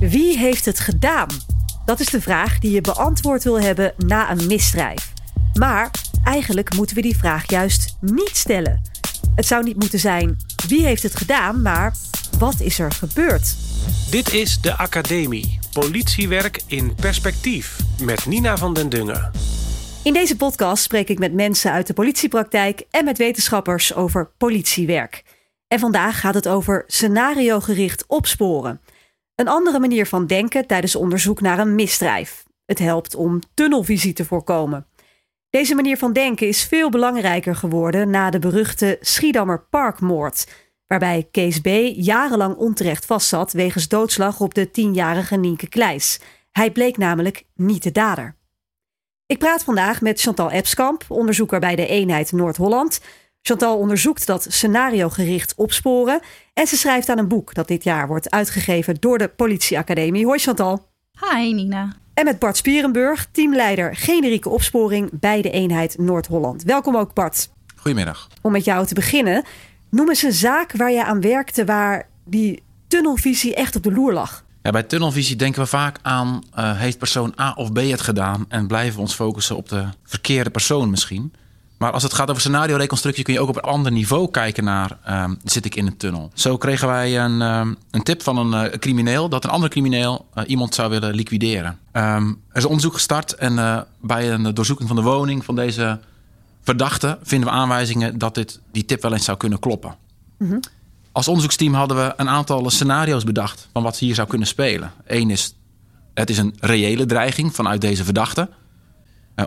Wie heeft het gedaan? Dat is de vraag die je beantwoord wil hebben na een misdrijf. Maar eigenlijk moeten we die vraag juist niet stellen. Het zou niet moeten zijn wie heeft het gedaan, maar wat is er gebeurd? Dit is de Academie. Politiewerk in perspectief. Met Nina van den Dungen. In deze podcast spreek ik met mensen uit de politiepraktijk en met wetenschappers over politiewerk. En vandaag gaat het over scenariogericht opsporen. Een andere manier van denken tijdens onderzoek naar een misdrijf. Het helpt om tunnelvisie te voorkomen. Deze manier van denken is veel belangrijker geworden na de beruchte Schiedammer Parkmoord, waarbij Kees B. jarenlang onterecht vastzat wegens doodslag op de tienjarige Nienke Kleis. Hij bleek namelijk niet de dader. Ik praat vandaag met Chantal Epskamp, onderzoeker bij de eenheid Noord-Holland. Chantal onderzoekt dat scenariogericht opsporen en ze schrijft aan een boek dat dit jaar wordt uitgegeven door de Politieacademie. Hoi Chantal. Hi Nina. En met Bart Spierenburg, teamleider generieke opsporing bij de eenheid Noord-Holland. Welkom ook Bart. Goedemiddag. Om met jou te beginnen, noem eens een zaak waar je aan werkte waar die tunnelvisie echt op de loer lag. Ja, bij tunnelvisie denken we vaak aan uh, heeft persoon A of B het gedaan en blijven we ons focussen op de verkeerde persoon misschien. Maar als het gaat over scenario-reconstructie kun je ook op een ander niveau kijken naar um, zit ik in een tunnel. Zo kregen wij een, um, een tip van een uh, crimineel dat een andere crimineel uh, iemand zou willen liquideren. Um, er is onderzoek gestart en uh, bij een doorzoeking van de woning van deze verdachte vinden we aanwijzingen dat dit, die tip wel eens zou kunnen kloppen. Mm -hmm. Als onderzoeksteam hadden we een aantal scenario's bedacht van wat hier zou kunnen spelen. Eén is, het is een reële dreiging vanuit deze verdachte.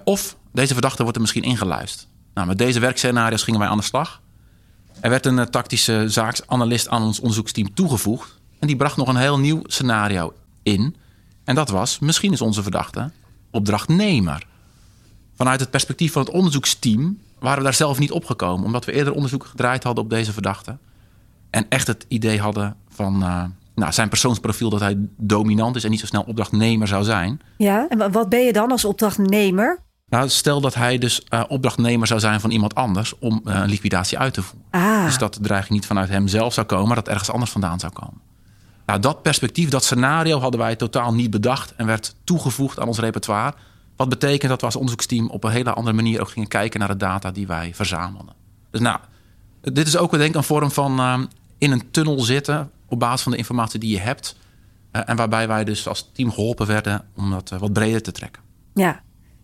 of deze verdachte wordt er misschien ingeluisterd. Nou, met deze werkscenario's gingen wij aan de slag. Er werd een tactische zaaksanalist aan ons onderzoeksteam toegevoegd. En die bracht nog een heel nieuw scenario in. En dat was, misschien is onze verdachte opdrachtnemer. Vanuit het perspectief van het onderzoeksteam waren we daar zelf niet opgekomen. Omdat we eerder onderzoek gedraaid hadden op deze verdachte. En echt het idee hadden van uh, nou, zijn persoonsprofiel dat hij dominant is en niet zo snel opdrachtnemer zou zijn. Ja, en wat ben je dan als opdrachtnemer? Nou, stel dat hij dus uh, opdrachtnemer zou zijn van iemand anders om uh, een liquidatie uit te voeren. Ah. Dus dat de dreiging niet vanuit hem zelf zou komen, maar dat ergens anders vandaan zou komen. Nou, dat perspectief, dat scenario hadden wij totaal niet bedacht en werd toegevoegd aan ons repertoire. Wat betekent dat we als onderzoeksteam op een hele andere manier ook gingen kijken naar de data die wij verzamelden. Dus nou, dit is ook denk ik een vorm van uh, in een tunnel zitten op basis van de informatie die je hebt. Uh, en waarbij wij dus als team geholpen werden om dat wat breder te trekken. Ja,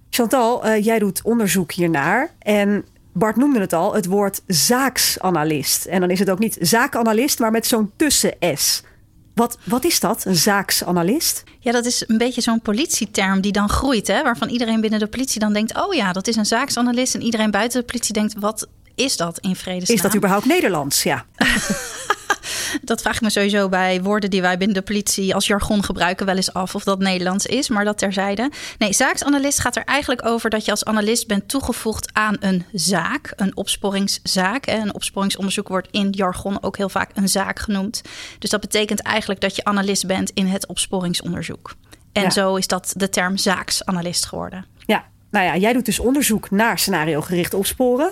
Chantal, uh, jij doet onderzoek hiernaar. En Bart noemde het al, het woord zaaksanalist. En dan is het ook niet zaakanalist, maar met zo'n tussen-S. Wat, wat is dat, een zaaksanalist? Ja, dat is een beetje zo'n politieterm die dan groeit. Hè? Waarvan iedereen binnen de politie dan denkt... oh ja, dat is een zaaksanalist. En iedereen buiten de politie denkt... wat is dat in vredesnaam? Is dat überhaupt Nederlands? Ja. dat vraag ik me sowieso bij woorden die wij binnen de politie als jargon gebruiken wel eens af of dat Nederlands is, maar dat terzijde. Nee, zaaksanalist gaat er eigenlijk over dat je als analist bent toegevoegd aan een zaak, een opsporingszaak. Een opsporingsonderzoek wordt in jargon ook heel vaak een zaak genoemd. Dus dat betekent eigenlijk dat je analist bent in het opsporingsonderzoek. En ja. zo is dat de term zaaksanalist geworden. Ja, nou ja, jij doet dus onderzoek naar scenario-gericht opsporen.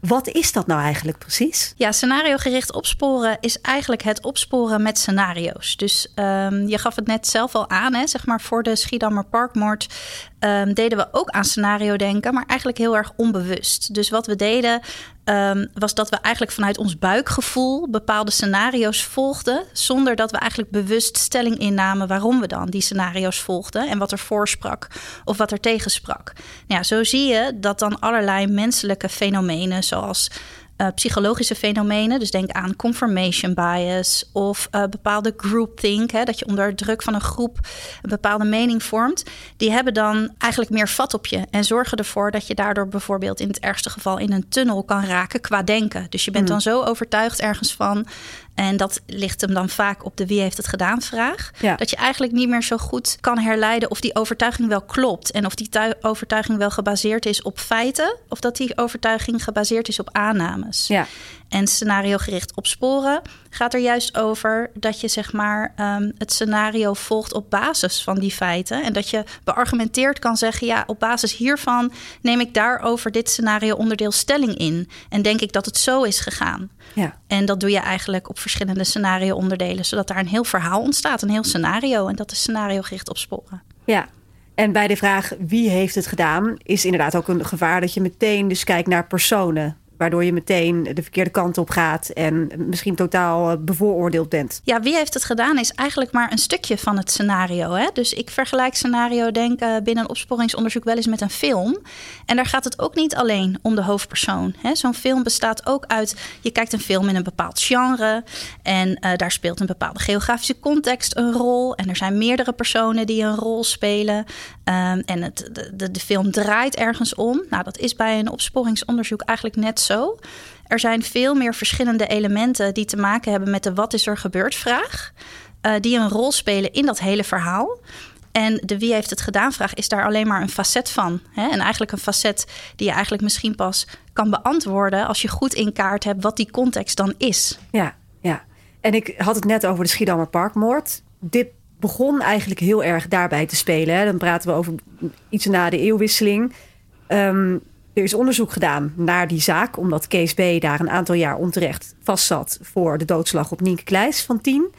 Wat is dat nou eigenlijk precies? Ja, scenario-gericht opsporen is eigenlijk het opsporen met scenario's. Dus um, je gaf het net zelf al aan, hè, zeg maar voor de Schiedammer Parkmoord um, deden we ook aan scenario denken, maar eigenlijk heel erg onbewust. Dus wat we deden um, was dat we eigenlijk vanuit ons buikgevoel bepaalde scenario's volgden, zonder dat we eigenlijk bewust stelling innamen waarom we dan die scenario's volgden en wat er voorsprak of wat er tegensprak. Nou ja, zo zie je dat dan allerlei menselijke fenomenen zoals uh, psychologische fenomenen. Dus denk aan confirmation bias of uh, bepaalde groupthink. Hè, dat je onder druk van een groep een bepaalde mening vormt. Die hebben dan eigenlijk meer vat op je. En zorgen ervoor dat je daardoor bijvoorbeeld in het ergste geval in een tunnel kan raken qua denken. Dus je bent Hmm. dan zo overtuigd ergens van. En dat ligt hem dan vaak op de wie heeft het gedaan vraag. Ja. Dat je eigenlijk niet meer zo goed kan herleiden of die overtuiging wel klopt. En of die tui- overtuiging wel gebaseerd is op feiten. Of dat die overtuiging gebaseerd is op aannames. Ja. En scenario gericht opsporen gaat er juist over dat je zeg maar ehm, het scenario volgt op basis van die feiten. En dat je beargumenteerd kan zeggen: ja, op basis hiervan neem ik daarover dit scenario onderdeel stelling in. En denk ik dat het zo is gegaan. Ja. En dat doe je eigenlijk op verschillende scenario-onderdelen, zodat daar een heel verhaal ontstaat, een heel scenario. En dat is scenario gericht opsporen. Ja. En bij de vraag wie heeft het gedaan, is inderdaad ook een gevaar dat je meteen dus kijkt naar personen. Waardoor je meteen de verkeerde kant op gaat en misschien totaal eh, bevooroordeeld bent. Ja, wie heeft het gedaan is eigenlijk maar een stukje van het scenario. Hè? Dus ik vergelijk scenario denken binnen een opsporingsonderzoek wel eens met een film. En daar gaat het ook niet alleen om de hoofdpersoon. Zo'n film bestaat ook uit, je kijkt een film in een bepaald genre en uh, daar speelt een bepaalde geografische context een rol. En er zijn meerdere personen die een rol spelen. Um, en het, de, de, de film draait ergens om. Nou, dat is bij een opsporingsonderzoek eigenlijk net zo zo. Er zijn veel meer verschillende elementen die te maken hebben met de wat is er gebeurd vraag. Uh, die een rol spelen in dat hele verhaal. En de wie heeft het gedaan vraag is daar alleen maar een facet van. Hè? En eigenlijk een facet die je eigenlijk misschien pas kan beantwoorden als je goed in kaart hebt wat die context dan is. Ja, ja. En ik had het net over de Schiedammer Parkmoord. Dit begon eigenlijk heel erg daarbij te spelen. Hè? Dan praten we over iets na de eeuwwisseling. Um, er is onderzoek gedaan naar die zaak, omdat Kees B. daar een aantal jaar onterecht vastzat voor de doodslag op Nienke Kleis van 10.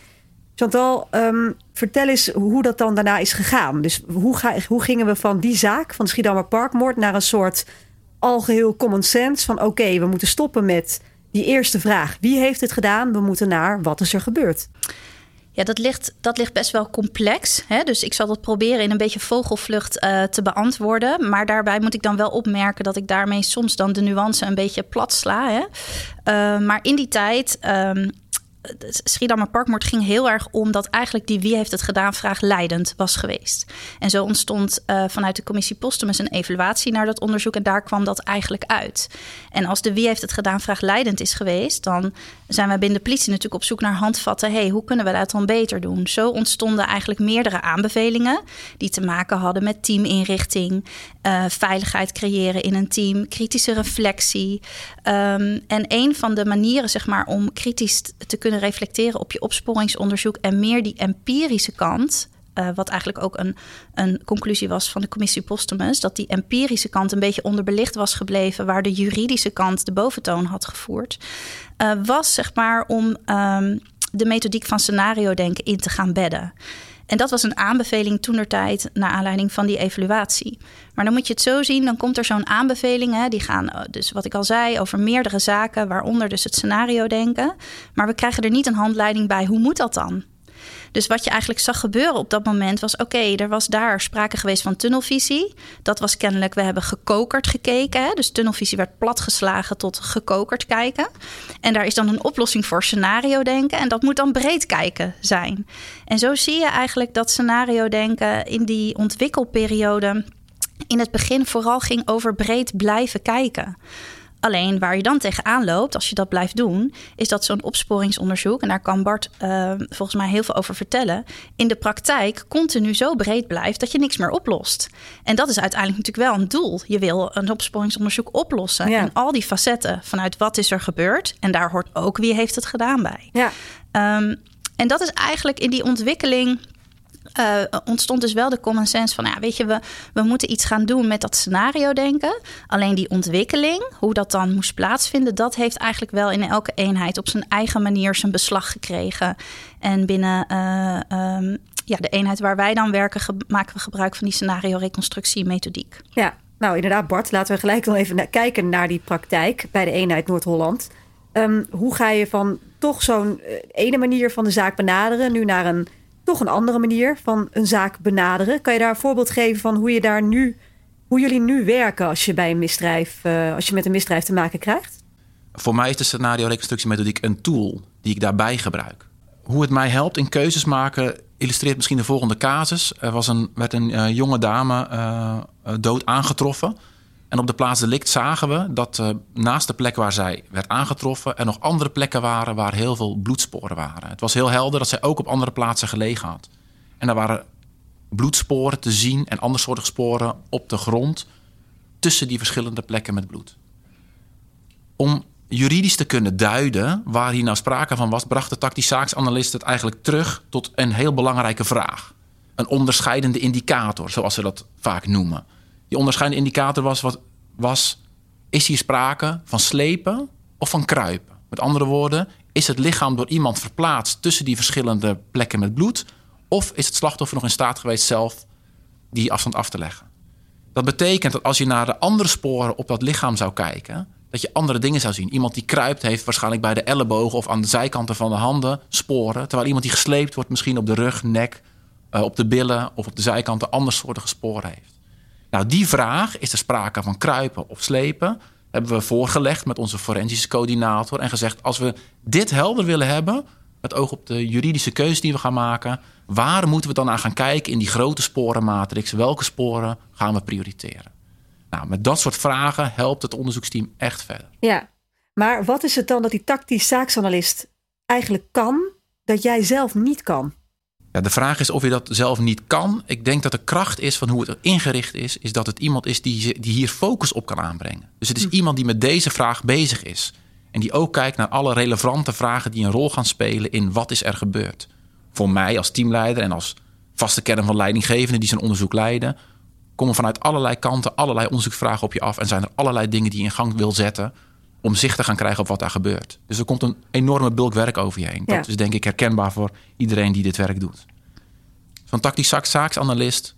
Chantal, um, vertel eens hoe dat dan daarna is gegaan. Dus hoe, ga, hoe gingen we van die zaak, van de Schiedammer Parkmoord, naar een soort algeheel common sense van oké, we moeten stoppen met die eerste vraag. Wie heeft het gedaan? We moeten naar wat is er gebeurd? Ja, dat ligt, dat ligt best wel complex. Hè? Dus ik zal dat proberen in een beetje vogelvlucht uh, te beantwoorden. Maar daarbij moet ik dan wel opmerken dat ik daarmee soms dan de nuance een beetje plat sla. Hè? Uh, maar in die tijd um, Schiedammer Parkmoord ging heel erg om dat eigenlijk die wie heeft het gedaan vraag leidend was geweest. En zo ontstond uh, vanuit de commissie Postumus een evaluatie naar dat onderzoek en daar kwam dat eigenlijk uit. En als de wie heeft het gedaan vraag leidend is geweest, dan zijn wij binnen de politie natuurlijk op zoek naar handvatten. hey, hoe kunnen we dat dan beter doen? Zo ontstonden eigenlijk meerdere aanbevelingen die te maken hadden met teaminrichting, uh, veiligheid creëren in een team, kritische reflectie. Um, en een van de manieren zeg maar, om kritisch te kunnen reflecteren op je opsporingsonderzoek en meer die empirische kant. Uh, wat eigenlijk ook een, een conclusie was van de commissie Postumus, dat die empirische kant een beetje onderbelicht was gebleven, waar de juridische kant de boventoon had gevoerd, uh, was zeg maar om um, de methodiek van scenario denken in te gaan bedden. En dat was een aanbeveling toenertijd naar aanleiding van die evaluatie. Maar dan moet je het zo zien, dan komt er zo'n aanbeveling. Hè, die gaan eh, dus wat ik al zei over meerdere zaken, waaronder dus het scenario denken. Maar we krijgen er niet een handleiding bij. Hoe moet dat dan? Dus wat je eigenlijk zag gebeuren op dat moment was: oké, er was daar sprake geweest van tunnelvisie. Dat was kennelijk, we hebben gekokerd gekeken. Hè? Dus tunnelvisie werd platgeslagen tot gekokerd kijken. En daar is dan een oplossing voor scenario denken. En dat moet dan breed kijken zijn. En zo zie je eigenlijk dat scenario denken in die ontwikkelperiode in het begin vooral ging over breed blijven kijken. Alleen waar je dan tegenaan loopt, als je dat blijft doen, is dat zo'n opsporingsonderzoek, en daar kan Bart uh, volgens mij heel veel over vertellen, in de praktijk continu zo breed blijft dat je niks meer oplost. En dat is uiteindelijk natuurlijk wel een doel. Je wil een opsporingsonderzoek oplossen. Ja. En al die facetten vanuit wat is er gebeurd, en daar hoort ook wie heeft het gedaan bij. Ja. Um, en dat is eigenlijk in die ontwikkeling uh, ontstond dus wel de common sense van, ja, weet je, we, we moeten iets gaan doen met dat scenario denken. Alleen die ontwikkeling, hoe dat dan moest plaatsvinden, dat heeft eigenlijk wel in elke eenheid op zijn eigen manier zijn beslag gekregen. En binnen uh, um, ja, de eenheid waar wij dan werken, maken we gebruik van die scenario-reconstructie methodiek. Ja, nou inderdaad, Bart, laten we gelijk nog even kijken naar die praktijk bij de eenheid Noord-Holland. Um, hoe ga je van toch zo'n ene manier van de zaak benaderen nu naar een toch een andere manier van een zaak benaderen. Kan je daar een voorbeeld geven van hoe je daar nu, hoe jullie nu werken als je bij een misdrijf, uh, als je met een misdrijf te maken krijgt? Voor mij is de scenario reconstructiemethodiek een tool die ik daarbij gebruik. Hoe het mij helpt in keuzes maken illustreert misschien de volgende casus. Er was een, werd een uh, jonge dame uh, dood aangetroffen. En op de plaats delict zagen we dat uh, naast de plek waar zij werd aangetroffen... er nog andere plekken waren waar heel veel bloedsporen waren. Het was heel helder dat zij ook op andere plaatsen gelegen had. En er waren bloedsporen te zien en andere soorten sporen op de grond... tussen die verschillende plekken met bloed. Om juridisch te kunnen duiden waar hier nou sprake van was, bracht de tactisch zaaksanalist het eigenlijk terug tot een heel belangrijke vraag. Een onderscheidende indicator, zoals ze dat vaak noemen. Die onderscheidende indicator was, wat, was is hier sprake van slepen of van kruipen? Met andere woorden, is het lichaam door iemand verplaatst tussen die verschillende plekken met bloed? Of is het slachtoffer nog in staat geweest zelf die afstand af te leggen? Dat betekent dat als je naar de andere sporen op dat lichaam zou kijken, dat je andere dingen zou zien. Iemand die kruipt heeft waarschijnlijk bij de ellebogen of aan de zijkanten van de handen sporen. Terwijl iemand die gesleept wordt misschien op de rug, nek, uh, op de billen of op de zijkanten andersoortige sporen heeft. Nou, die vraag, is er sprake van kruipen of slepen, hebben we voorgelegd met onze forensische coördinator en gezegd: als we dit helder willen hebben, met oog op de juridische keuze die we gaan maken, waar moeten we dan aan gaan kijken in die grote sporenmatrix? Welke sporen gaan we prioriteren? Nou, met dat soort vragen helpt het onderzoeksteam echt verder. Ja, maar wat is het dan dat die tactisch zaaksanalist eigenlijk kan, dat jij zelf niet kan? Ja, de vraag is of je dat zelf niet kan. Ik denk dat de kracht is van hoe het ingericht is, is dat het iemand is die, die hier focus op kan aanbrengen. Dus het is hm. iemand die met deze vraag bezig is. En die ook kijkt naar alle relevante vragen die een rol gaan spelen in wat is er gebeurd. Voor mij als teamleider en als vaste kern van leidinggevenden die zijn onderzoek leiden, komen vanuit allerlei kanten allerlei onderzoeksvragen op je af. En zijn er allerlei dingen die je in gang wil zetten om zicht te gaan krijgen op wat daar gebeurt. Dus er komt een enorme bulk werk over je heen. Dat is denk ik herkenbaar voor iedereen die dit werk doet. Zo'n tactisch zaaksanalist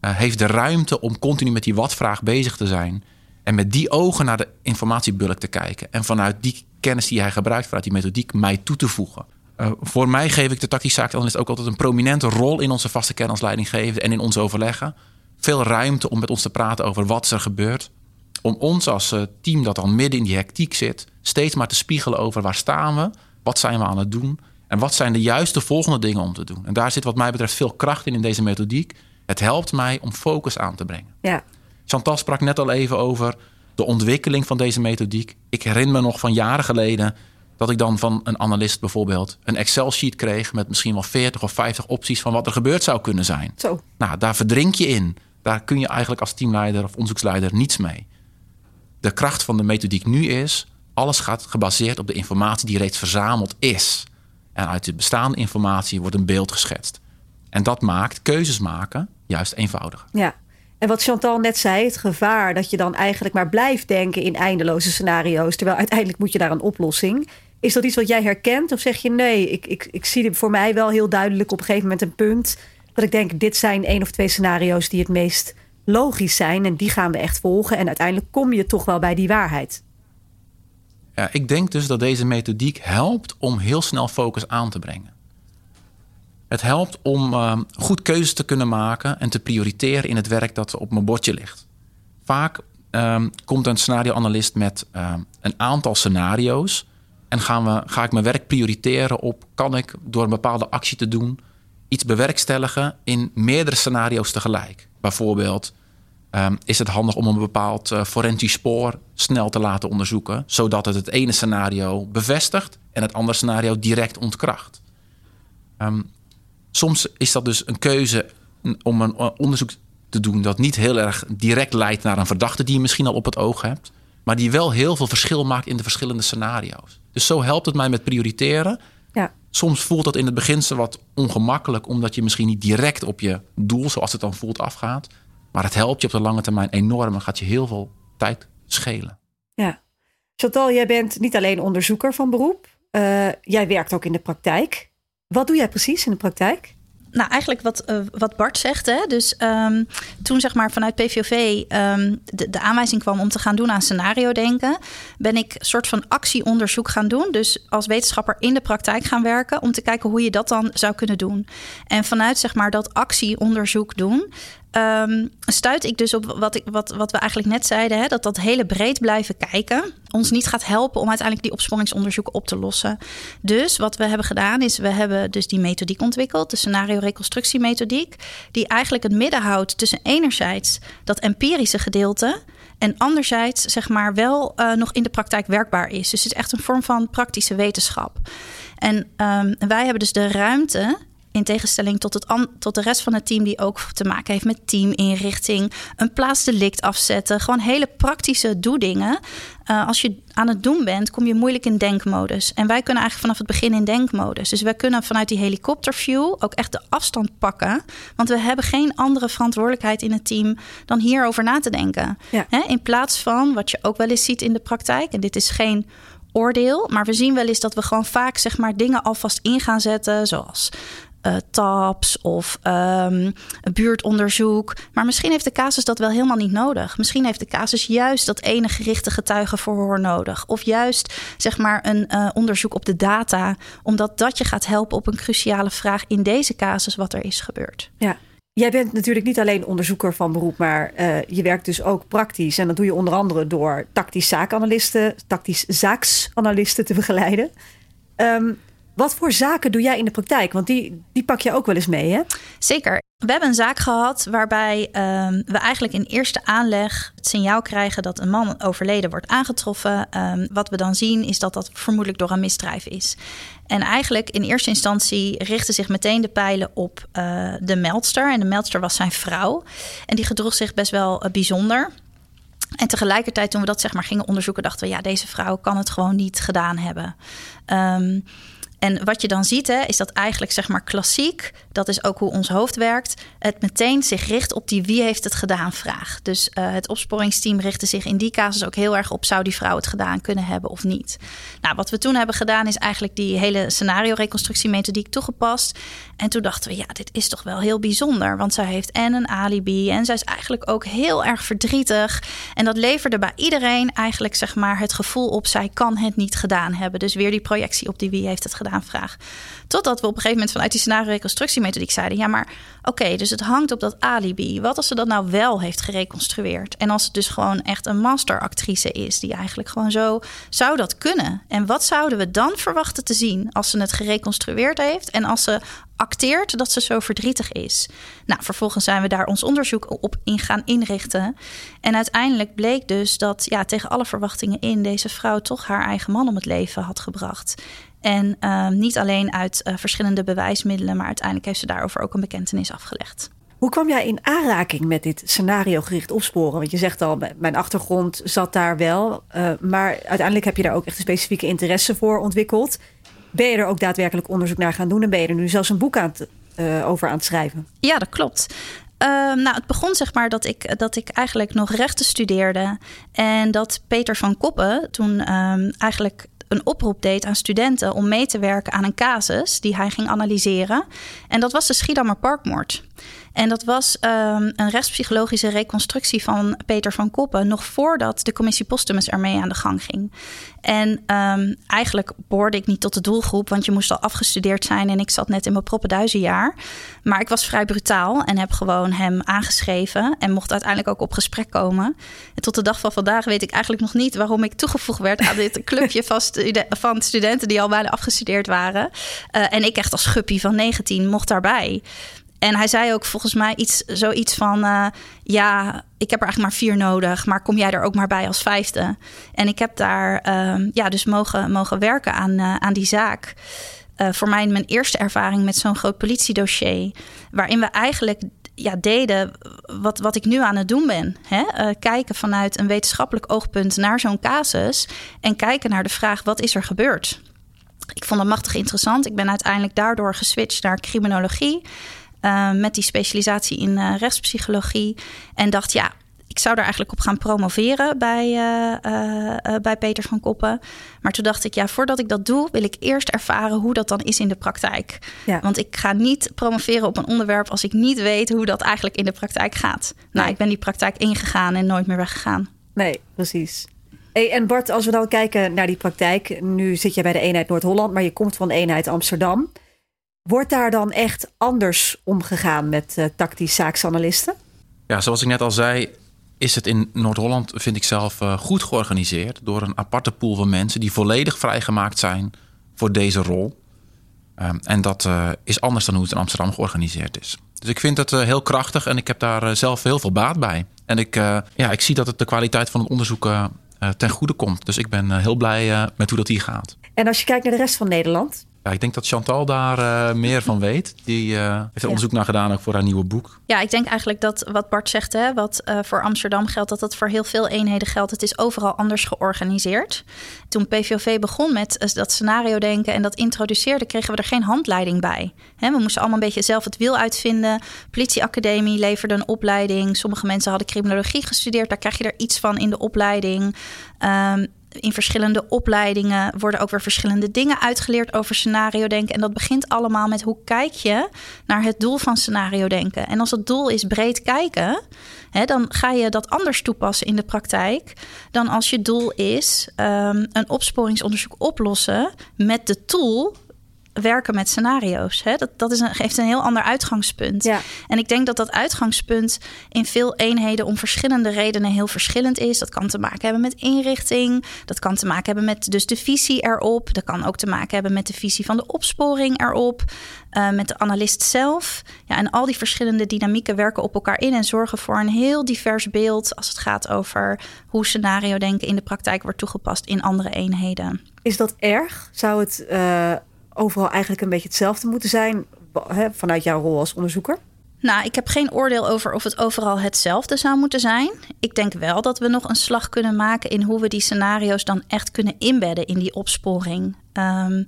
uh, heeft de ruimte om continu met die wat-vraag bezig te zijn. En met die ogen naar de informatiebulk te kijken. En vanuit die kennis die hij gebruikt, vanuit die methodiek, mij toe te voegen. Uh, voor mij geef ik de tactisch zaakanalist ook altijd een prominente rol in onze vaste kern als leidinggevende en in ons overleggen. Veel ruimte om met ons te praten over wat er gebeurt om ons als eh, team dat dan midden in die hectiek zit, steeds maar te spiegelen over waar staan we, wat zijn we aan het doen en wat zijn de juiste volgende dingen om te doen. En daar zit wat mij betreft veel kracht in in deze methodiek. Het helpt mij om focus aan te brengen. Ja. Chantal sprak net al even over de ontwikkeling van deze methodiek. Ik herinner me nog van jaren geleden dat ik dan van een analist bijvoorbeeld een Excel-sheet kreeg met misschien wel 40 of 50 opties van wat er gebeurd zou kunnen zijn. Zo. Nou, daar verdrink je in. Daar kun je eigenlijk als teamleider of onderzoeksleider niets mee de kracht van de methodiek nu is, alles gaat gebaseerd op de informatie die reeds verzameld is. En uit de bestaande informatie wordt een beeld geschetst. En dat maakt keuzes maken juist eenvoudiger. Ja. En wat Chantal net zei, het gevaar dat je dan eigenlijk maar blijft denken in eindeloze scenario's, terwijl uiteindelijk moet je daar een oplossing. Is dat iets wat jij herkent? Of zeg je nee, ik, ik, ik zie voor mij wel heel duidelijk op een gegeven moment een punt dat ik denk, dit zijn één of twee scenario's die het meest logisch zijn en die gaan we echt volgen. En uiteindelijk kom je toch wel bij die waarheid. Ja, ik denk dus dat deze methodiek helpt om heel snel focus aan te brengen. Het helpt om uh, goed keuzes te kunnen maken en te prioriteren in het werk dat op mijn bordje ligt. Vaak uh, komt een scenarioanalist met uh, een aantal scenario's. En gaan we, ga ik mijn werk prioriteren op: kan ik door een bepaalde actie te doen iets bewerkstelligen in meerdere scenario's tegelijk? Bijvoorbeeld, um, is het handig om een bepaald uh, forensisch spoor snel te laten onderzoeken, zodat het het ene scenario bevestigt en het andere scenario direct ontkracht. Um, soms is dat dus een keuze om een onderzoek te doen dat niet heel erg direct leidt naar een verdachte die je misschien al op het oog hebt, maar die wel heel veel verschil maakt in de verschillende scenario's. Dus zo helpt het mij met prioriteren. Soms voelt dat in het begin wat ongemakkelijk, omdat je misschien niet direct op je doel, zoals het dan voelt, afgaat. Maar het helpt je op de lange termijn enorm en gaat je heel veel tijd schelen. Ja. Chantal, jij bent niet alleen onderzoeker van beroep. Uh, jij werkt ook in de praktijk. Wat doe jij precies in de praktijk? Nou, eigenlijk wat, uh, wat Bart zegt. Hè? Dus um, toen zeg maar vanuit PVV ehm, de, de, aanwijzing kwam om te gaan doen aan scenario denken, ben ik een soort van actieonderzoek gaan doen. Dus als wetenschapper in de praktijk gaan werken om te kijken hoe je dat dan zou kunnen doen. En vanuit zeg maar dat actieonderzoek doen, um, stuit ik dus op wat, ik, wat, wat we eigenlijk net zeiden: hè, dat dat hele breed blijven kijken ons niet gaat helpen om uiteindelijk die opsporingsonderzoeken op te lossen. Dus wat we hebben gedaan is, we hebben dus die methodiek ontwikkeld, de scenario-reconstructiemethodiek, die eigenlijk het midden houdt tussen enerzijds dat empirische gedeelte en anderzijds zeg maar wel uh, nog in de praktijk werkbaar is. Dus het is echt een vorm van praktische wetenschap. En um, wij hebben dus de ruimte In tegenstelling tot, het tot de rest van het team, die ook te maken heeft met teaminrichting, een plaatsdelict afzetten. Gewoon hele praktische doedingen. Uh, als je aan het doen bent, kom je moeilijk in denkmodus. En wij kunnen eigenlijk vanaf het begin in denkmodus. Dus wij kunnen vanuit die helikopterview ook echt de afstand pakken. Want we hebben geen andere verantwoordelijkheid in het team dan hierover na te denken. in plaats van wat je ook wel eens ziet in de praktijk. En dit is geen oordeel. Maar we zien wel eens dat we gewoon vaak zeg maar, dingen alvast in gaan zetten. Zoals uh, TAPS of um, buurtonderzoek. Maar misschien heeft de casus dat wel helemaal niet nodig. Misschien heeft de casus juist dat ene gerichte getuigenverhoor nodig. Of juist zeg maar een uh, onderzoek op de data. Omdat dat je gaat helpen op een cruciale vraag in deze casus wat er is gebeurd. Ja. Jij bent natuurlijk niet alleen onderzoeker van beroep, maar uh, je werkt dus ook praktisch. En dat doe je onder andere door tactisch zaakanalisten, tactisch zaaksanalisten te begeleiden. Um, wat voor zaken doe jij in de praktijk? Want die, die pak je ook wel eens mee, hè? Zeker. We hebben een zaak gehad waarbij um, we eigenlijk in eerste aanleg het signaal krijgen dat een man overleden wordt aangetroffen. Um, wat we dan zien is dat dat vermoedelijk door een misdrijf is. En eigenlijk in eerste instantie richten zich meteen de pijlen op uh, de meldster. En de meldster was zijn vrouw. En die gedroeg zich best wel uh, bijzonder. En tegelijkertijd, toen we dat zeg maar gingen onderzoeken, dachten we: ja, deze vrouw kan het gewoon niet gedaan hebben. Um, en wat je dan ziet, hè, is dat eigenlijk zeg maar klassiek, dat is ook hoe ons hoofd werkt, het meteen zich richt op die wie heeft het gedaan vraag. Dus uh, het opsporingsteam richtte zich in die casus ook heel erg op zou die vrouw het gedaan kunnen hebben of niet. Nou, wat we toen hebben gedaan is eigenlijk die hele scenario reconstructiemethodiek toegepast. En toen dachten we, ja, dit is toch wel heel bijzonder, want zij heeft en een alibi en zij is eigenlijk ook heel erg verdrietig. En dat leverde bij iedereen eigenlijk zeg maar het gevoel op zij kan het niet gedaan hebben. Dus weer die projectie op die wie heeft het gedaan aanvraag. Totdat we op een gegeven moment vanuit die scenario-reconstructiemethodiek zeiden: ja, maar oké, dus het hangt op dat alibi. Wat als ze dat nou wel heeft gereconstrueerd? En als het dus gewoon echt een masteractrice is, die eigenlijk gewoon zo zou dat kunnen. En wat zouden we dan verwachten te zien als ze het gereconstrueerd heeft en als ze acteert dat ze zo verdrietig is. Nou, vervolgens zijn we daar ons onderzoek op in gaan inrichten. En uiteindelijk bleek dus dat ja, tegen alle verwachtingen in deze vrouw toch haar eigen man om het leven had gebracht. En uh, niet alleen uit uh, verschillende bewijsmiddelen, maar uiteindelijk heeft ze daarover ook een bekentenis afgelegd. Hoe kwam jij in aanraking met dit scenario-gericht opsporen? Want je zegt al, mijn achtergrond zat daar wel. Uh, maar uiteindelijk heb je daar ook echt een specifieke interesse voor ontwikkeld. Ben je er ook daadwerkelijk onderzoek naar gaan doen? En ben je er nu zelfs een boek aan te, over aan het schrijven? Ja, dat klopt. Uh, nou, het begon zeg maar dat ik, dat ik eigenlijk nog rechten studeerde. En dat Peter van Koppen toen um, eigenlijk een oproep deed aan studenten om mee te werken aan een casus die hij ging analyseren. En dat was de Schiedammer Parkmoord. En dat was um, een rechtspsychologische reconstructie van Peter van Koppen, nog voordat de commissie Postumus ermee aan de gang ging. En um, eigenlijk behoorde ik niet tot de doelgroep, want je moest al afgestudeerd zijn en ik zat net in mijn proppenduizenjaar. Maar ik was vrij brutaal en heb gewoon hem aangeschreven en mocht uiteindelijk ook op gesprek komen. En tot de dag van vandaag weet ik eigenlijk nog niet waarom ik toegevoegd werd aan dit clubje van, studenten die al bijna afgestudeerd waren. Uh, en ik echt als guppie van 19 mocht daarbij. En hij zei ook volgens mij iets, zoiets van: uh, Ja, ik heb er eigenlijk maar vier nodig, maar kom jij er ook maar bij als vijfde? En ik heb daar uh, ja, dus mogen, mogen werken aan, uh, aan die zaak. Uh, voor mij mijn eerste ervaring met zo'n groot politiedossier, waarin we eigenlijk ja, deden wat, wat ik nu aan het doen ben. Hè? kijken vanuit een wetenschappelijk oogpunt naar zo'n casus en kijken naar de vraag: wat is er gebeurd? Ik vond het machtig interessant. Ik ben uiteindelijk daardoor geswitcht naar criminologie. Uh, met die specialisatie in uh, rechtspsychologie. En dacht, ja, ik zou daar eigenlijk op gaan promoveren bij, uh, bij Peter van Koppen. Maar toen dacht ik, ja, voordat ik dat doe, wil ik eerst ervaren hoe dat dan is in de praktijk. Ja. Want ik ga niet promoveren op een onderwerp als ik niet weet hoe dat eigenlijk in de praktijk gaat. Nou, ik ben die praktijk ingegaan en nooit meer weggegaan. Nee, precies. Hey, en Bart, als we dan kijken naar die praktijk. Nu zit je bij de eenheid Noord-Holland, maar je komt van de eenheid Amsterdam. Wordt daar dan echt anders omgegaan met uh, tactisch zaaksanalisten? Ja, zoals ik net al zei, is het in Noord-Holland, vind ik zelf, uh, goed georganiseerd. Door een aparte pool van mensen die volledig vrijgemaakt zijn voor deze rol. Um, en dat uh, is anders dan hoe het in Amsterdam georganiseerd is. Dus ik vind het heel krachtig en ik heb daar zelf heel veel baat bij. En ik, ja, ik zie dat het de kwaliteit van het onderzoek ten goede komt. Dus ik ben heel blij met hoe dat hier gaat. En als je kijkt naar de rest van Nederland, Ja, ik denk dat Chantal daar uh, meer van weet. Die uh, heeft er onderzoek naar gedaan, ook voor haar nieuwe boek. Ja, ik denk eigenlijk dat wat Bart zegt, hè, wat uh, voor Amsterdam geldt, dat dat voor heel veel eenheden geldt. Het is overal anders georganiseerd. Toen PVOV begon met dat scenario denken en dat introduceerde, kregen we er geen handleiding bij. Hè, we moesten allemaal een beetje zelf het wiel uitvinden. Politieacademie leverde een opleiding. Sommige mensen hadden criminologie gestudeerd. Daar krijg je er iets van in de opleiding. Um, in verschillende opleidingen worden ook weer verschillende dingen uitgeleerd over scenario denken. En dat begint allemaal met hoe kijk je naar het doel van scenario denken. En als het doel is breed kijken, hè, dan ga je dat anders toepassen in de praktijk dan als je doel is um, een opsporingsonderzoek oplossen met de tool werken met scenario's. Hè? Dat, dat is een, geeft een heel ander uitgangspunt. Ja. En ik denk dat dat uitgangspunt in veel eenheden om verschillende redenen heel verschillend is. Dat kan te maken hebben met inrichting. Dat kan te maken hebben met dus de visie erop. Dat kan ook te maken hebben met de visie van de opsporing erop. Uh, met de analist zelf. Ja, en al die verschillende dynamieken werken op elkaar in en zorgen voor een heel divers beeld als het gaat over hoe scenario denken in de praktijk wordt toegepast in andere eenheden. Is dat erg? Zou het uh overal eigenlijk een beetje hetzelfde moeten zijn hè, vanuit jouw rol als onderzoeker? Nou, ik heb geen oordeel over of het overal hetzelfde zou moeten zijn. Ik denk wel dat we nog een slag kunnen maken in hoe we die scenario's dan echt kunnen inbedden in die opsporing. Um,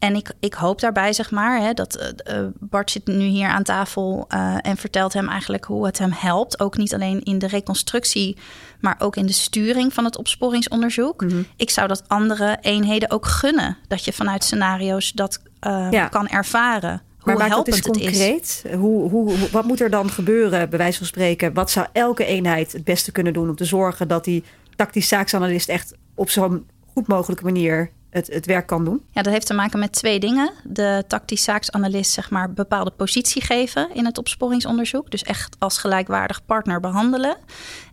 en ik, ik hoop daarbij, zeg maar, hè, dat uh, Bart zit nu hier aan tafel uh, en vertelt hem eigenlijk hoe het hem helpt. Ook niet alleen in de reconstructie, maar ook in de sturing van het opsporingsonderzoek. Mhm. Ik zou dat andere eenheden ook gunnen, dat je vanuit scenario's dat uh, Ja. kan ervaren. Maar Hoe helpend eens het is. concreet. Hoe, hoe, hoe- wat moet er dan gebeuren, bij wijze van spreken? Wat zou elke eenheid het beste kunnen doen om te zorgen dat die tactisch zaaksanalist echt op zo'n goed mogelijke manier het, het werk kan doen? Ja, dat heeft te maken met twee dingen. De tactisch zaaksanalist, zeg maar, bepaalde positie geven in het opsporingsonderzoek. Dus echt als gelijkwaardig partner behandelen.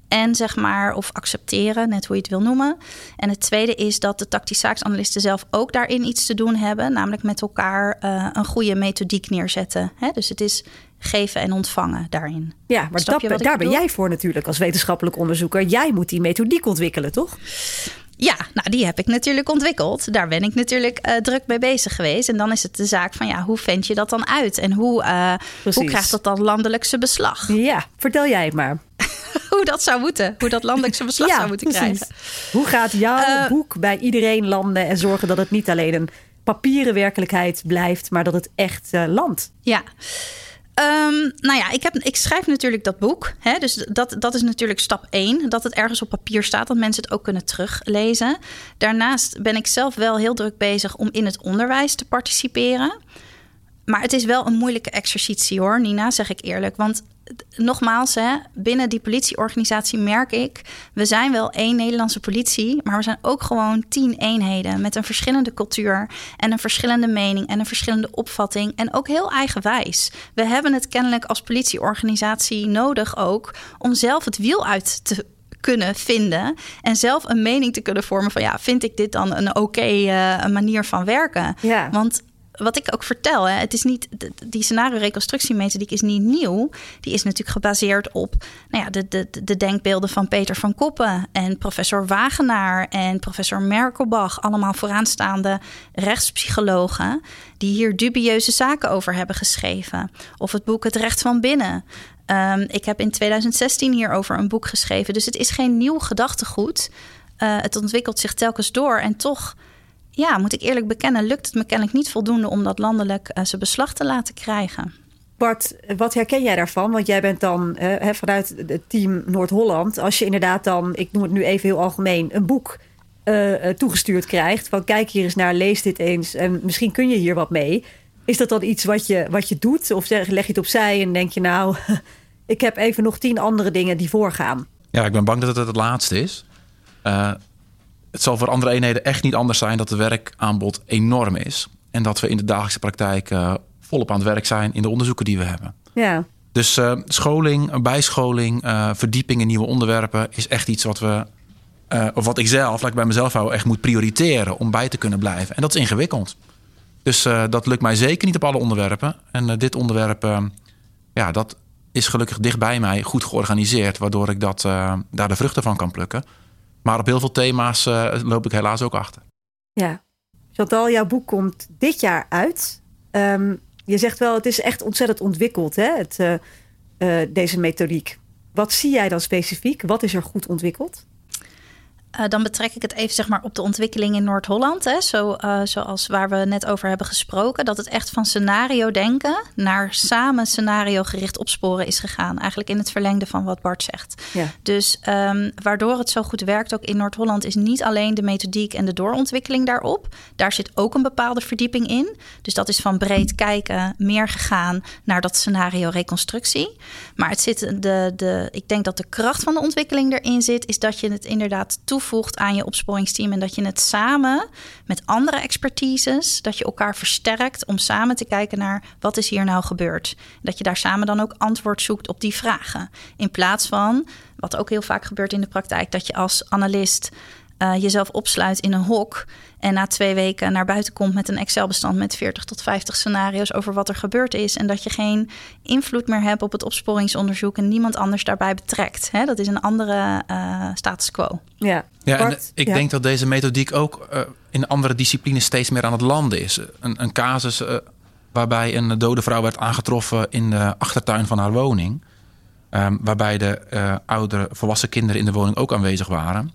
En zeg maar, of accepteren, net hoe je het wil noemen. En het tweede is dat de tactisch zaaksanalisten zelf ook daarin iets te doen hebben. Namelijk met elkaar eh, een goede methodiek neerzetten. Hè? Dus het is geven en ontvangen daarin. Ja, maar dat, daar ben jij voor natuurlijk als wetenschappelijk onderzoeker. Jij moet die methodiek ontwikkelen, toch? Ja, nou die heb ik natuurlijk ontwikkeld. Daar ben ik natuurlijk eh, druk mee bezig geweest. En dan is het de zaak van ja, hoe vind je dat dan uit? En hoe, eh, hoe krijgt dat dan landelijk zijn beslag? Ja, vertel jij het maar. hoe dat zou moeten. Hoe dat landelijk zijn beslag zou moeten krijgen. Hoe gaat jouw Eh, boek bij iedereen landen en zorgen dat het niet alleen een papieren werkelijkheid blijft, maar dat het echt landt? Ja. Ehm, nou ja, ik, heb, ik schrijf natuurlijk dat boek. Hè, dus dat, dat is natuurlijk stap één. Dat het ergens op papier staat, dat mensen het ook kunnen teruglezen. Daarnaast ben ik zelf wel heel druk bezig om in het onderwijs te participeren. Maar het is wel een moeilijke exercitie hoor, Nina, zeg ik eerlijk. Want nogmaals, hè, binnen die politieorganisatie merk ik... we zijn wel één Nederlandse politie... maar we zijn ook gewoon tien eenheden... met een verschillende cultuur en een verschillende mening... en een verschillende opvatting en ook heel eigenwijs. We hebben het kennelijk als politieorganisatie nodig ook... om zelf het wiel uit te kunnen vinden en zelf een mening te kunnen vormen van ja, vind ik dit dan een oké eh, manier van werken? Ja. Want wat ik ook vertel, hè, het is niet, die scenario-reconstructiemethodiek is niet nieuw. Die is natuurlijk gebaseerd op nou ja, de, de, de denkbeelden van Peter van Koppen en professor Wagenaar en professor Merkelbach. Allemaal vooraanstaande rechtspsychologen die hier dubieuze zaken over hebben geschreven. Of het boek Het Recht van Binnen. Ehm, ik heb in 2016 hierover een boek geschreven. Dus het is geen nieuw gedachtegoed. Eh, het ontwikkelt zich telkens door en toch ja, moet ik eerlijk bekennen, lukt het me kennelijk niet voldoende om dat landelijk eh, zijn beslag te laten krijgen. Bart, wat herken jij daarvan? Want jij bent dan eh, hè, vanuit het team Noord-Holland. Als je inderdaad dan, ik noem het nu even heel algemeen, een boek eh, eh, toegestuurd krijgt. Van kijk hier eens naar, lees dit eens en misschien kun je hier wat mee. Is dat dan iets wat je, wat je doet? Of zeg, leg je het opzij en denk je nou, ik heb even nog tien andere dingen die voorgaan. Ja, ik ben bang dat het het laatste is. Eh, het zal voor andere eenheden echt niet anders zijn dat het werkaanbod enorm is. En dat we in de dagelijkse praktijk eh, volop aan het werk zijn in de onderzoeken die we hebben. Ja, Dus eh, scholing, bijscholing, eh, verdieping in nieuwe onderwerpen is echt iets wat we, of wat ik zelf, laat ik bij mezelf houden, echt moet prioriteren om bij te kunnen blijven. En dat is ingewikkeld. Dus dat lukt mij zeker niet op alle onderwerpen. En dit onderwerp, ja, dat is gelukkig dicht bij mij goed georganiseerd, waardoor ik dat, daar de vruchten van kan plukken. Maar op heel veel thema's eh, loop ik helaas ook achter. ja. Chantal, jouw boek komt dit jaar uit. Ehm, je zegt wel, het is echt ontzettend ontwikkeld, hè? Het, uh, uh, deze methodiek. Wat zie jij dan specifiek? Wat is er goed ontwikkeld? Uh, dan betrek ik het even zeg maar, op de ontwikkeling in Noord-Holland. Zo, uh, zoals waar we net over hebben gesproken. Dat het echt van scenario denken naar samen scenario gericht opsporen is gegaan. Eigenlijk in het verlengde van wat Bart zegt. Ja. Dus um, waardoor het zo goed werkt ook in Noord-Holland is niet alleen de methodiek en de doorontwikkeling daarop. Daar zit ook een bepaalde verdieping in. Dus dat is van breed kijken meer gegaan naar dat scenario reconstructie. Maar het zit de, de, ik denk dat de kracht van de ontwikkeling erin zit, is dat je het inderdaad toevoegt toevoegt aan je opsporingsteam en dat je het samen met andere expertises, dat je elkaar versterkt om samen te kijken naar wat is hier nou gebeurd. Dat je daar samen dan ook antwoord zoekt op die vragen. In plaats van, wat ook heel vaak gebeurt in de praktijk, dat je als analist uh, jezelf opsluit in een hok en na twee weken naar buiten komt met een Excel-bestand met 40 tot 50 scenario's over wat er gebeurd is. En dat je geen invloed meer hebt op het opsporingsonderzoek en niemand anders daarbij betrekt. Hè? Dat is een andere uh, status quo. Ja, ja en ik denk dat deze methodiek ook uh, in andere disciplines steeds meer aan het landen is. Een, een casus waarbij een dode vrouw werd aangetroffen in de achtertuin van haar woning. Um, waarbij de oudere volwassen kinderen in de woning ook aanwezig waren.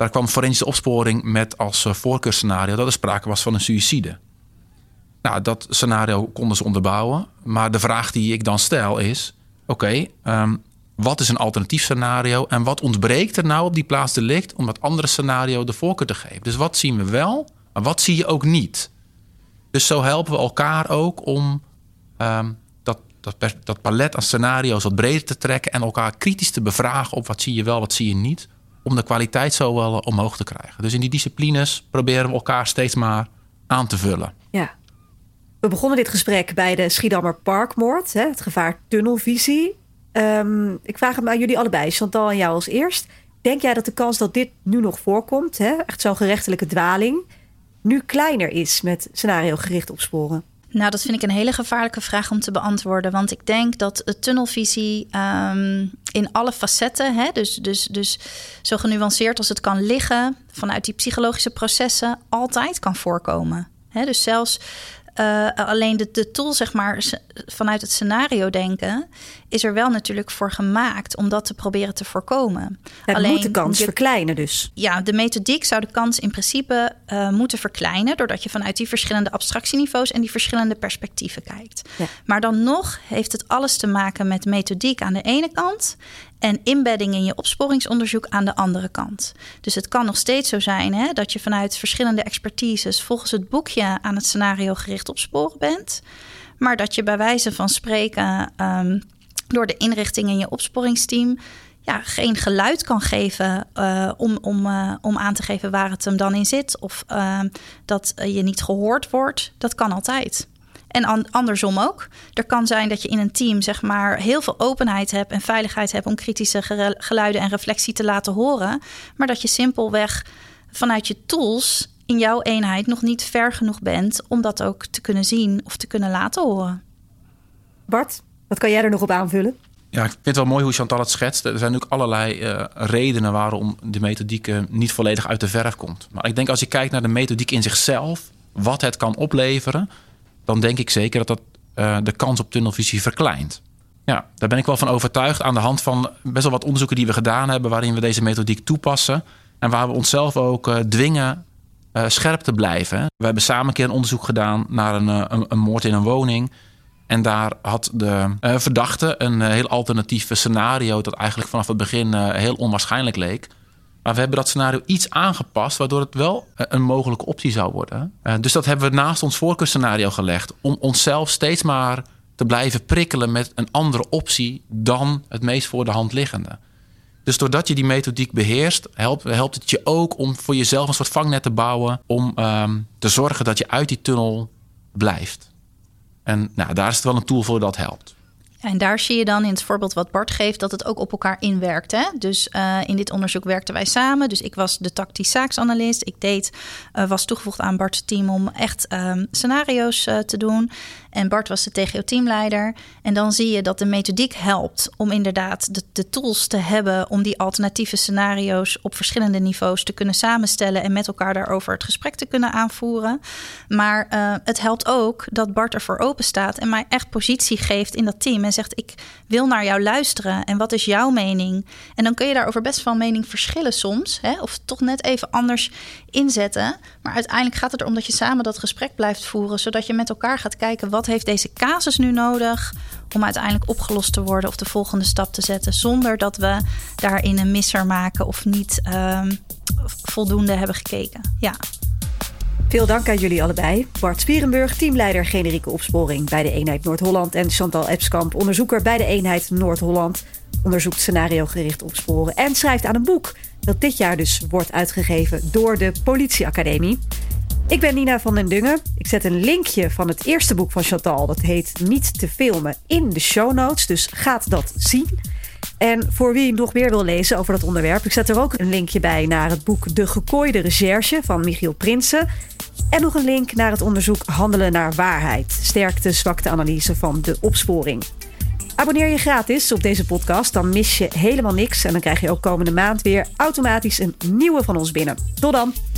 Daar kwam forensische opsporing met als eh, voorkeursscenario dat er sprake was van een suïcide. Nou, dat scenario konden ze onderbouwen. Maar de vraag die ik dan stel is: oké, um, wat is een alternatief scenario en wat ontbreekt er nou op die plaats delict om dat andere scenario de voorkeur te geven? Dus wat zien we wel, maar wat zie je ook niet? Dus zo helpen we elkaar ook om um, dat, dat, dat palet aan scenario's wat breder te trekken en elkaar kritisch te bevragen op wat zie je wel, wat zie je niet om de kwaliteit zo wel eh, omhoog te krijgen. Dus in die disciplines proberen we elkaar steeds maar aan te vullen. Ja. We begonnen dit gesprek bij de Schiedammer Parkmoord, hè, het gevaar tunnelvisie. Um, ik vraag het aan jullie allebei, Chantal en jou als eerst. Denk jij dat de kans dat dit nu nog voorkomt, hè, echt zo'n gerechtelijke dwaling, nu kleiner is met scenario gericht opsporen? Nou, dat vind ik een hele gevaarlijke vraag om te beantwoorden. Want ik denk dat de tunnelvisie um, in alle facetten, hè, dus, dus, dus zo genuanceerd als het kan liggen, vanuit die psychologische processen, altijd kan voorkomen. Dus zelfs uh, alleen de, de tool, zeg maar, vanuit het scenario denken, is er wel natuurlijk voor gemaakt om dat te proberen te voorkomen. Het alleen, moet de kans je, verkleinen dus. Ja, de methodiek zou de kans in principe uh, moeten verkleinen, doordat je vanuit die verschillende abstractieniveaus en die verschillende perspectieven kijkt. Ja. Maar dan nog heeft het alles te maken met methodiek aan de ene kant en inbedding in je opsporingsonderzoek aan de andere kant. Dus het kan nog steeds zo zijn hè, dat je vanuit verschillende expertises volgens het boekje aan het scenario gericht opsporen bent, maar dat je bij wijze van spreken um, door de inrichting in je opsporingsteam ja, geen geluid kan geven uh, om, om, uh, om aan te geven waar het hem dan in zit. Of uh, dat je niet gehoord wordt. Dat kan altijd. En andersom ook. Er kan zijn dat je in een team zeg maar heel veel openheid hebt en veiligheid hebt om kritische geluiden en reflectie te laten horen, maar dat je simpelweg vanuit je tools in jouw eenheid nog niet ver genoeg bent om dat ook te kunnen zien of te kunnen laten horen. Bart, wat kan jij er nog op aanvullen? Ja, ik vind het wel mooi hoe Chantal het schetst. Er zijn natuurlijk allerlei uh, redenen waarom de methodiek uh, niet volledig uit de verf komt. Maar ik denk als je kijkt naar de methodiek in zichzelf, wat het kan opleveren, dan denk ik zeker dat dat uh, de kans op tunnelvisie verkleint. Ja, daar ben ik wel van overtuigd aan de hand van best wel wat onderzoeken die we gedaan hebben, waarin we deze methodiek toepassen. En waar we onszelf ook uh, dwingen uh, scherp te blijven. We hebben samen een keer een onderzoek gedaan naar een, een, een moord in een woning. En daar had de verdachte een heel alternatief scenario, dat eigenlijk vanaf het begin heel onwaarschijnlijk leek. Maar we hebben dat scenario iets aangepast, waardoor het wel eh, een mogelijke optie zou worden. Uh, dus dat hebben we naast ons voorkeurscenario gelegd. Om onszelf steeds maar te blijven prikkelen met een andere optie dan het meest voor de hand liggende. Dus doordat je die methodiek beheerst, helpt, het je ook om voor jezelf een soort vangnet te bouwen. Om um, te zorgen dat je uit die tunnel blijft. En nou, daar is het wel een tool voor dat helpt. En daar zie je dan in het voorbeeld wat Bart geeft dat het ook op elkaar inwerkt. Hè? Dus uh, in dit onderzoek werkten wij samen. Dus ik was de tactisch zaaksanalist. Ik deed, uh, was toegevoegd aan Bart's team om echt um, scenario's uh, te doen. En Bart was de TGO-teamleider. En dan zie je dat de methodiek helpt om inderdaad de, de, tools te hebben om die alternatieve scenario's op verschillende niveaus te kunnen samenstellen en met elkaar daarover het gesprek te kunnen aanvoeren. Maar het helpt ook dat Bart ervoor open staat en mij echt positie geeft in dat team en zegt: Ik wil naar jou luisteren en wat is jouw mening? En dan kun je daarover best wel mening verschillen soms, hè? of toch net even anders inzetten. Maar uiteindelijk gaat het erom dat je samen dat gesprek blijft voeren, zodat je met elkaar gaat kijken wat heeft deze casus nu nodig om uiteindelijk opgelost te worden of de volgende stap te zetten, zonder dat we daarin een misser maken of niet um, voldoende hebben gekeken. Ja. Veel dank aan jullie allebei. Bart Spierenburg, teamleider generieke opsporing bij de eenheid Noord-Holland. En Chantal Epskamp, onderzoeker bij de eenheid Noord-Holland. Onderzoekt scenario gericht opsporen en schrijft aan een boek dat dit jaar dus wordt uitgegeven door de Politieacademie. Ik ben Nina van den Dungen. Ik zet een linkje van het eerste boek van Chantal, dat heet Niet te filmen, in de show notes. Dus gaat dat zien. En voor wie nog meer wil lezen over dat onderwerp, ik zet er ook een linkje bij naar het boek De gekooide recherche van Michiel Prinsen. En nog een link naar het onderzoek Handelen naar waarheid. Sterkte-zwakte-analyse van de opsporing. Abonneer je gratis op deze podcast, dan mis je helemaal niks. En dan krijg je ook komende maand weer automatisch een nieuwe van ons binnen. Tot dan!